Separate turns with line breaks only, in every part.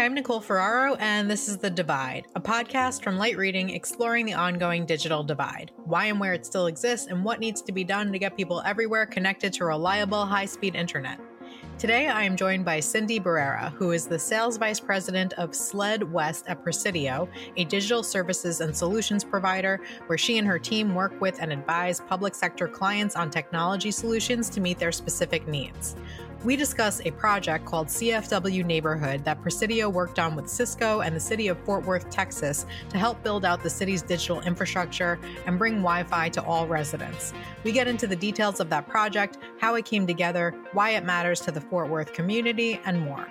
I'm Nicole Ferraro, and this is The Divide, a podcast from Light Reading exploring the ongoing digital divide, why and where it still exists, and what needs to be done to get people everywhere connected to reliable, high speed internet. Today, I am joined by Cindy Barrera, who is the Sales Vice President of SLED West at Presidio, a digital services and solutions provider where she and her team work with and advise public sector clients on technology solutions to meet their specific needs we discuss a project called CFW Neighborhood that Presidio worked on with Cisco and the city of Fort Worth, Texas, to help build out the city's digital infrastructure and bring Wi Fi to all residents. We get into the details of that project, how it came together, why it matters to the Fort Worth community, and more.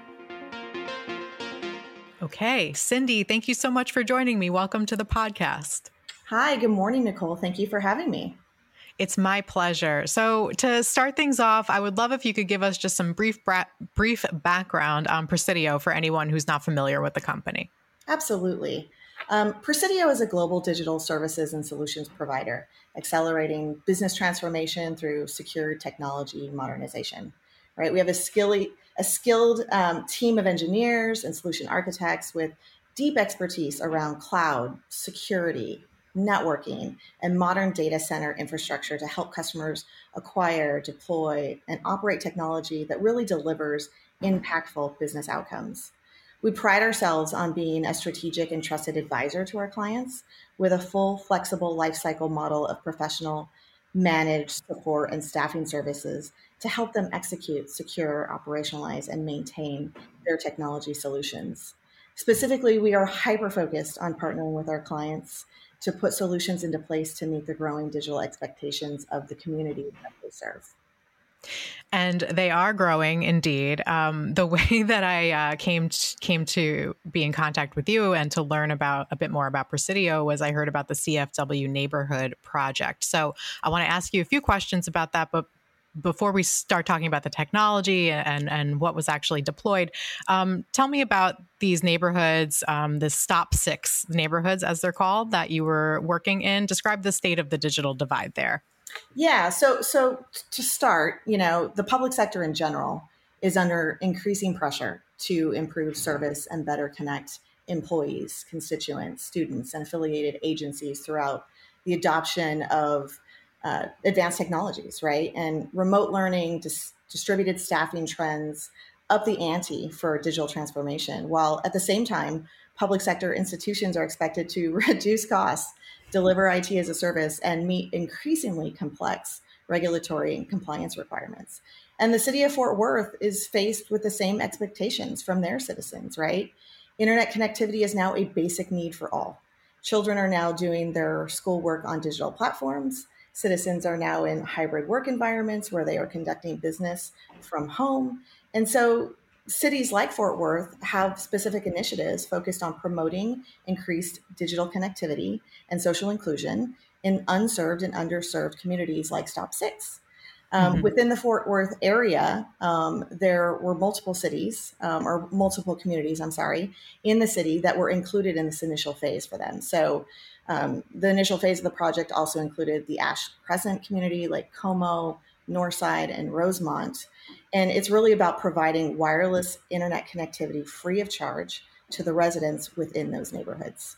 Okay, Cindy, thank you so much for joining me. Welcome to the podcast.
Hi, good morning, Nicole. Thank you for having me.
It's my pleasure. So, to start things off, I would love if you could give us just some brief bra- brief background on Presidio for anyone who's not familiar with the company.
Absolutely. Um, Presidio is a global digital services and solutions provider, accelerating business transformation through secure technology modernization. Right, we have a skilly, a skilled um, team of engineers and solution architects with deep expertise around cloud, security, networking, and modern data center infrastructure to help customers acquire, deploy, and operate technology that really delivers impactful business outcomes. We pride ourselves on being a strategic and trusted advisor to our clients with a full, flexible lifecycle model of professional, managed support and staffing services to help them execute, secure, operationalize, and maintain their technology solutions. Specifically, we are hyper focused on partnering with our clients to put solutions into place to meet the growing digital expectations of the community that they serve.
And they are growing indeed. Um, the way that I uh, came t- came to be in contact with you and to learn about a bit more about Presidio was I heard about the CFW Neighborhood Project. So I want to ask you a few questions about that. But before we start talking about the technology and and what was actually deployed, um, tell me about these neighborhoods, um, the Stop Six neighborhoods, as they're called, that you were working in. Describe the state of the digital divide there.
Yeah. So so to start, you know, the public sector in general is under increasing pressure to improve service and better connect employees, constituents, students, and affiliated agencies throughout the adoption of uh, advanced technologies, right? And remote learning, dis- distributed staffing trends up the ante for digital transformation, while at the same time, public sector institutions are expected to reduce costs, deliver IT as a service, and meet increasingly complex regulatory and compliance requirements. And the city of Fort Worth is faced with the same expectations from their citizens, right? Internet connectivity is now a basic need for all. Children are now doing their schoolwork on digital platforms Citizens are now in hybrid work environments where they are conducting business from home. And so cities like Fort Worth have specific initiatives focused on promoting increased digital connectivity and social inclusion in unserved and underserved communities like Stop Six. Um, mm-hmm. Within the Fort Worth area, um, there were multiple cities um, or multiple communities, I'm sorry, in the city that were included in this initial phase for them. So um, the initial phase of the project also included the Ash Crescent community like Como, Northside, and Rosemont. And it's really about providing wireless internet connectivity free of charge to the residents within those neighborhoods.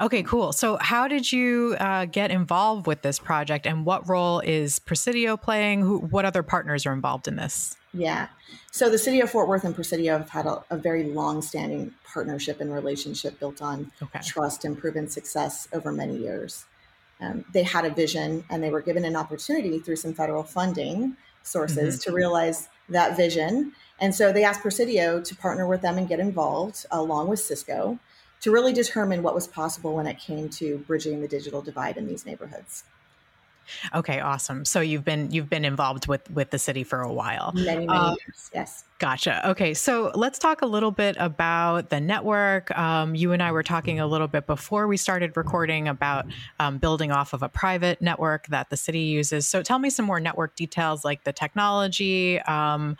Okay, cool. So, how did you uh, get involved with this project, and what role is Presidio playing? Who, what other partners are involved in this?
Yeah. So the city of Fort Worth and Presidio have had a, a very long-standing partnership and relationship built on okay. trust and proven success over many years. Um, they had a vision and they were given an opportunity through some federal funding sources mm-hmm. to realize that vision. And so they asked Presidio to partner with them and get involved along with Cisco to really determine what was possible when it came to bridging the digital divide in these neighborhoods.
Okay, awesome. So you've been you've been involved with with the city for a while.
Many many um, years. Yes.
Gotcha. Okay, so let's talk a little bit about the network. Um, you and I were talking a little bit before we started recording about um, building off of a private network that the city uses. So tell me some more network details, like the technology. Um,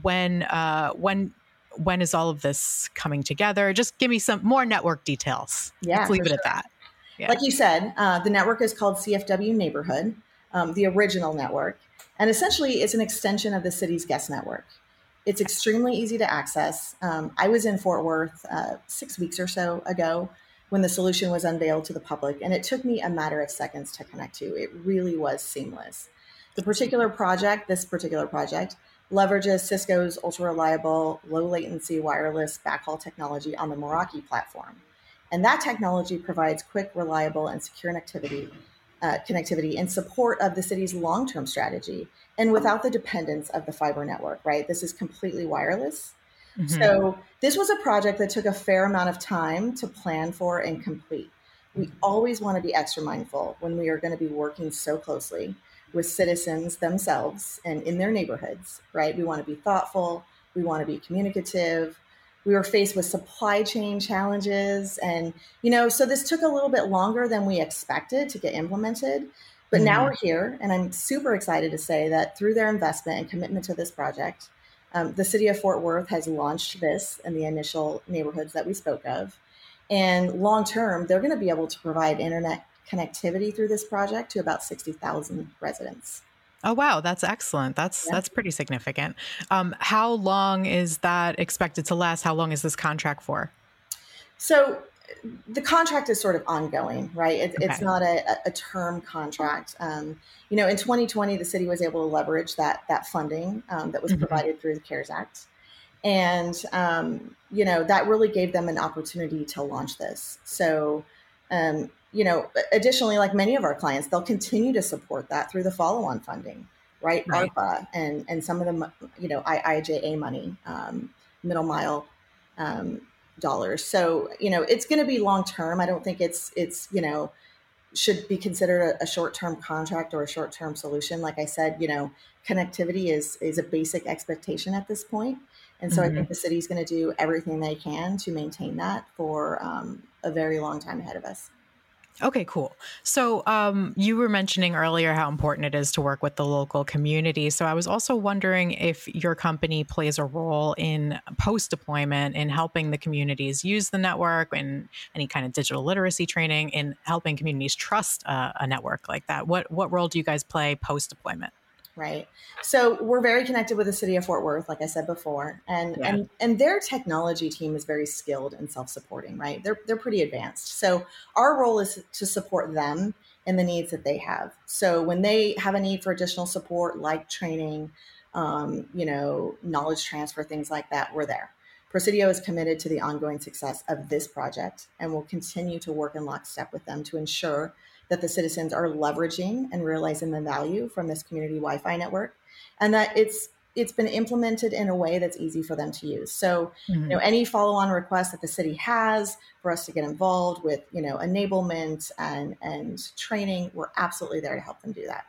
when uh, when when is all of this coming together? Just give me some more network details.
Yeah,
let's leave it
sure.
at that.
Yeah. Like you said, uh, the network is called CFW Neighborhood, um, the original network. And essentially, it's an extension of the city's guest network. It's extremely easy to access. Um, I was in Fort Worth uh, six weeks or so ago when the solution was unveiled to the public, and it took me a matter of seconds to connect to. It really was seamless. The particular project, this particular project, leverages Cisco's ultra reliable, low latency wireless backhaul technology on the Meraki platform. And that technology provides quick, reliable, and secure connectivity, uh, connectivity in support of the city's long term strategy and without the dependence of the fiber network, right? This is completely wireless. Mm-hmm. So, this was a project that took a fair amount of time to plan for and complete. We always want to be extra mindful when we are going to be working so closely with citizens themselves and in their neighborhoods, right? We want to be thoughtful, we want to be communicative. We were faced with supply chain challenges. And, you know, so this took a little bit longer than we expected to get implemented. But mm-hmm. now we're here, and I'm super excited to say that through their investment and commitment to this project, um, the city of Fort Worth has launched this in the initial neighborhoods that we spoke of. And long term, they're going to be able to provide internet connectivity through this project to about 60,000 residents.
Oh wow, that's excellent. That's yeah. that's pretty significant. Um, how long is that expected to last? How long is this contract for?
So the contract is sort of ongoing, right? It, okay. It's not a, a term contract. Um, you know, in 2020, the city was able to leverage that that funding um, that was mm-hmm. provided through the CARES Act, and um, you know that really gave them an opportunity to launch this. So um, you know, additionally, like many of our clients, they'll continue to support that through the follow-on funding, right? right. ARPA and and some of the you know IIJA money, um, middle mile um, dollars. So you know, it's going to be long term. I don't think it's it's you know should be considered a, a short-term contract or a short-term solution. Like I said, you know, connectivity is is a basic expectation at this point. And so mm-hmm. I think the city's going to do everything they can to maintain that for um, a very long time ahead of us.
Okay, cool. So um, you were mentioning earlier how important it is to work with the local community. So I was also wondering if your company plays a role in post deployment in helping the communities use the network and any kind of digital literacy training in helping communities trust a, a network like that. What what role do you guys play post deployment?
Right? So we're very connected with the city of fort worth like i said before and yeah. and and their technology team is very skilled and self-supporting right? They're they're pretty advanced. So our role is to support them and the needs that they have. So when they have a need for additional support like training um, you know knowledge transfer things like that we're there. Presidio is committed to the ongoing success of this project and will continue to work in lockstep with them to ensure that the citizens are leveraging and realizing the value from this community Wi-Fi network, and that it's it's been implemented in a way that's easy for them to use. So, mm-hmm. you know, any follow-on requests that the city has for us to get involved with, you know, enablement and and training, we're absolutely there to help them do that.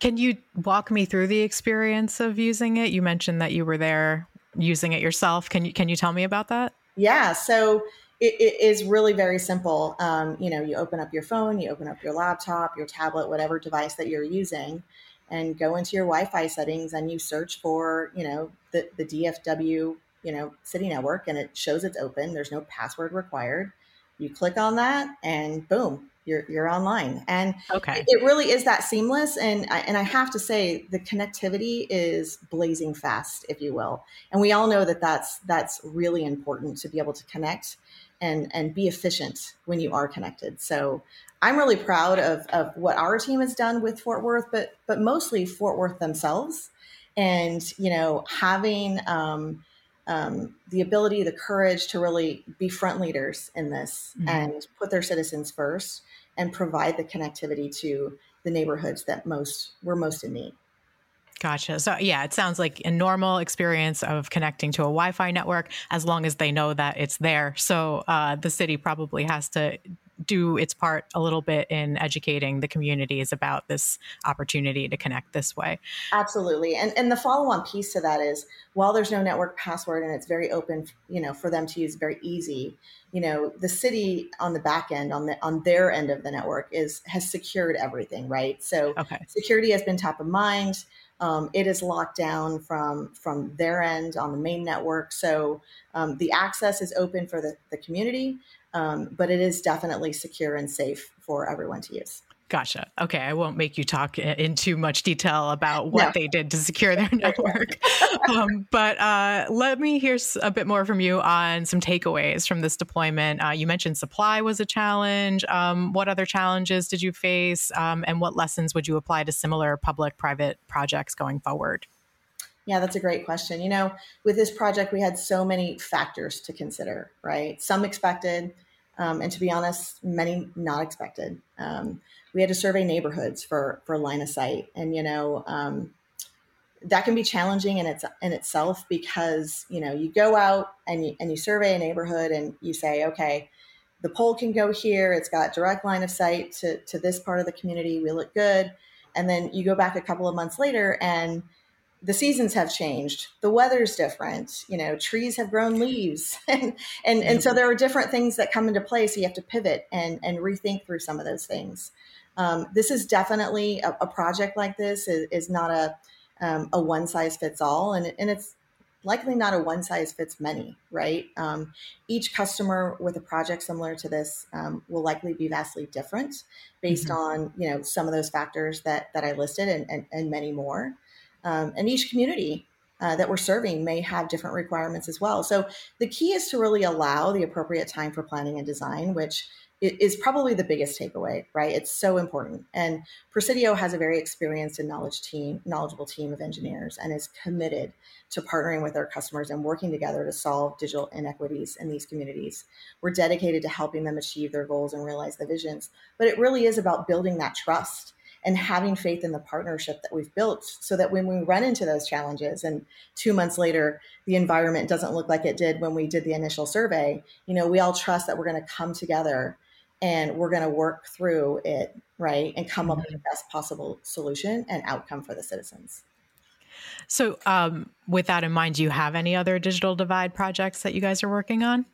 Can you walk me through the experience of using it? You mentioned that you were there using it yourself. Can you can you tell me about that?
Yeah. So it, it is really very simple. Um, you know, you open up your phone, you open up your laptop, your tablet, whatever device that you're using, and go into your Wi-Fi settings and you search for, you know, the, the DFW, you know, city network, and it shows it's open. There's no password required. You click on that, and boom, you're you're online. And okay. it, it really is that seamless. And I, and I have to say, the connectivity is blazing fast, if you will. And we all know that that's that's really important to be able to connect and and be efficient when you are connected. So I'm really proud of of what our team has done with Fort Worth, but but mostly Fort Worth themselves, and you know having um, um, the ability, the courage to really be front leaders in this mm-hmm. and put their citizens first and provide the connectivity to the neighborhoods that most were most in need.
Gotcha. So, yeah, it sounds like a normal experience of connecting to a Wi Fi network as long as they know that it's there. So, uh, the city probably has to do its part a little bit in educating the communities about this opportunity to connect this way.
Absolutely. And and the follow-on piece to that is while there's no network password and it's very open, you know, for them to use very easy, you know, the city on the back end on the on their end of the network is has secured everything, right? So okay. security has been top of mind. Um, it is locked down from from their end on the main network. So um, the access is open for the, the community, um, but it is definitely secure and safe for everyone to use.
Gotcha. Okay, I won't make you talk in too much detail about what no. they did to secure their network. um, but uh, let me hear a bit more from you on some takeaways from this deployment. Uh, you mentioned supply was a challenge. Um, what other challenges did you face, um, and what lessons would you apply to similar public-private projects going forward?
Yeah, that's a great question. You know, with this project, we had so many factors to consider, right? Some expected, um, and to be honest, many not expected. Um, we had to survey neighborhoods for for line of sight, and you know um, that can be challenging in its in itself because you know you go out and you and you survey a neighborhood and you say, okay, the pole can go here. It's got direct line of sight to to this part of the community. We look good, and then you go back a couple of months later and the seasons have changed the weather's different you know trees have grown leaves and and, and so there are different things that come into play so you have to pivot and and rethink through some of those things um, this is definitely a, a, project like this is, is not a um, a one size fits all, and and it's likely not a one size fits many, right? Um, each customer with a project similar to this um, will likely be vastly different based mm-hmm. on you know some of those factors that that I listed and and, and many more. Um, and each community uh, that we're serving may have different requirements as well. So the key is to really allow the appropriate time for planning and design, which is probably the biggest takeaway, right? It's so important. And Presidio has a very experienced and knowledge team, knowledgeable team of engineers and is committed to partnering with our customers and working together to solve digital inequities in these communities. We're dedicated to helping them achieve their goals and realize the visions. But it really is about building that trust and having faith in the partnership that we've built so that when we run into those challenges and two months later the environment doesn't look like it did when we did the initial survey you know we all trust that we're going to come together and we're going to work through it, right, and come up with the best possible solution and outcome for the citizens.
So, um, with that in mind, do you have any other digital divide projects that you guys are working on?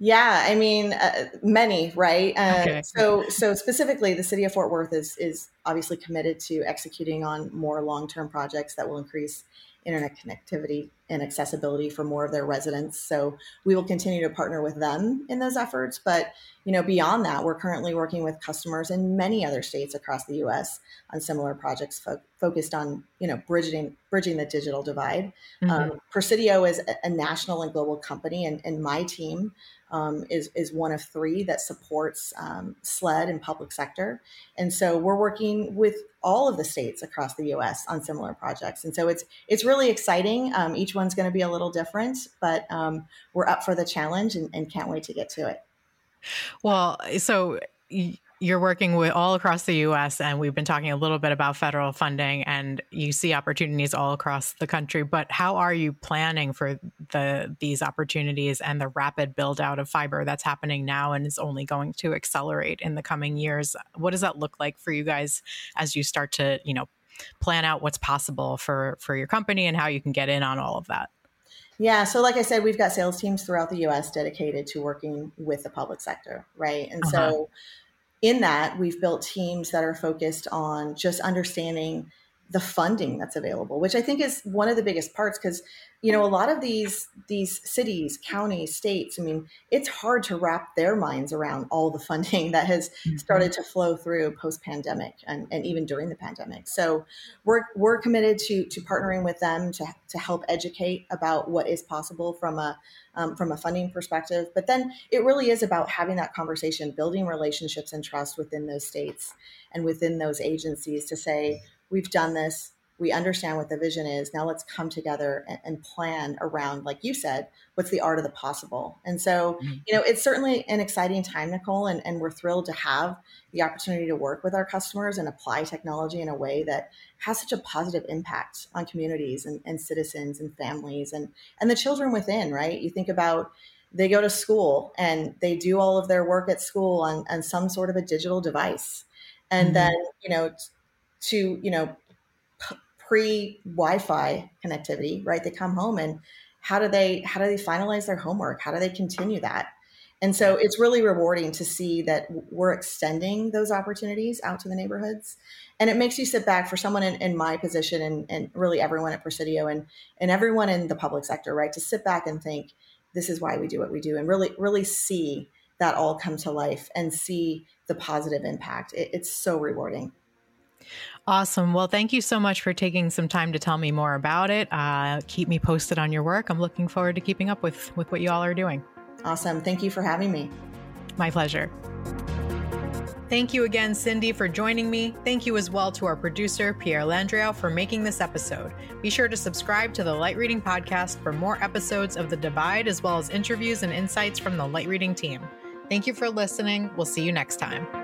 Yeah, I mean, uh, many, right? Uh, okay. So, so specifically, the city of Fort Worth is is obviously committed to executing on more long term projects that will increase internet connectivity and accessibility for more of their residents. So we will continue to partner with them in those efforts. But you know, beyond that, we're currently working with customers in many other states across the U.S. on similar projects fo- focused on you know bridging bridging the digital divide. Mm-hmm. Um, Presidio is a, a, national and global company, and, and my team um, is is one of three that supports um, SLED and public sector. And so we're working with all of the states across the U.S. on similar projects. And so it's it's really exciting. Um, each one's going to be a little different, but um, we're up for the challenge and, and can't wait to get to it.
Well, so you're working with all across the US and we've been talking a little bit about federal funding and you see opportunities all across the country but how are you planning for the these opportunities and the rapid build out of fiber that's happening now and is only going to accelerate in the coming years what does that look like for you guys as you start to you know plan out what's possible for for your company and how you can get in on all of that
yeah. So, like I said, we've got sales teams throughout the US dedicated to working with the public sector, right? And uh-huh. so, in that, we've built teams that are focused on just understanding the funding that's available, which I think is one of the biggest parts because you know a lot of these these cities, counties, states. I mean, it's hard to wrap their minds around all the funding that has mm-hmm. started to flow through post pandemic and, and even during the pandemic. So we're we're committed to to partnering with them to to help educate about what is possible from a um, from a funding perspective. But then it really is about having that conversation, building relationships and trust within those states and within those agencies to say we've done this we understand what the vision is now let's come together and, and, plan around like you said what's the art of the possible and so mm-hmm. you know it's certainly an exciting time nicole and, and we're thrilled to have the opportunity to work with our customers and apply technology in a way that has such a positive impact on communities and, and citizens and families and and the children within right you think about they go to school and they do all of their work at school on, on some sort of a digital device and mm-hmm. then you know to you know pre Wi-Fi connectivity, right? They come home and how do they how do they finalize their homework? How do they continue that? And so it's really rewarding to see that we're extending those opportunities out to the neighborhoods. And it makes you sit back for someone in, in my position and, and, really everyone at Presidio and, and everyone in the public sector, right? To sit back and think, this is why we do what we do and really, really see that all come to life and see the positive impact. It, it's so rewarding.
Awesome. Well, thank you so much for taking some time to tell me more about it. Uh, keep me posted on your work. I'm looking forward to keeping up with with what you all are doing.
Awesome. Thank you for having me.
My pleasure. Thank you again, Cindy, for joining me. Thank you as well to our producer, Pierre Landriau, for making this episode. Be sure to subscribe to the Light Reading Podcast for more episodes of The Divide, as well as interviews and insights from the Light Reading team. Thank you for listening. We'll see you next time.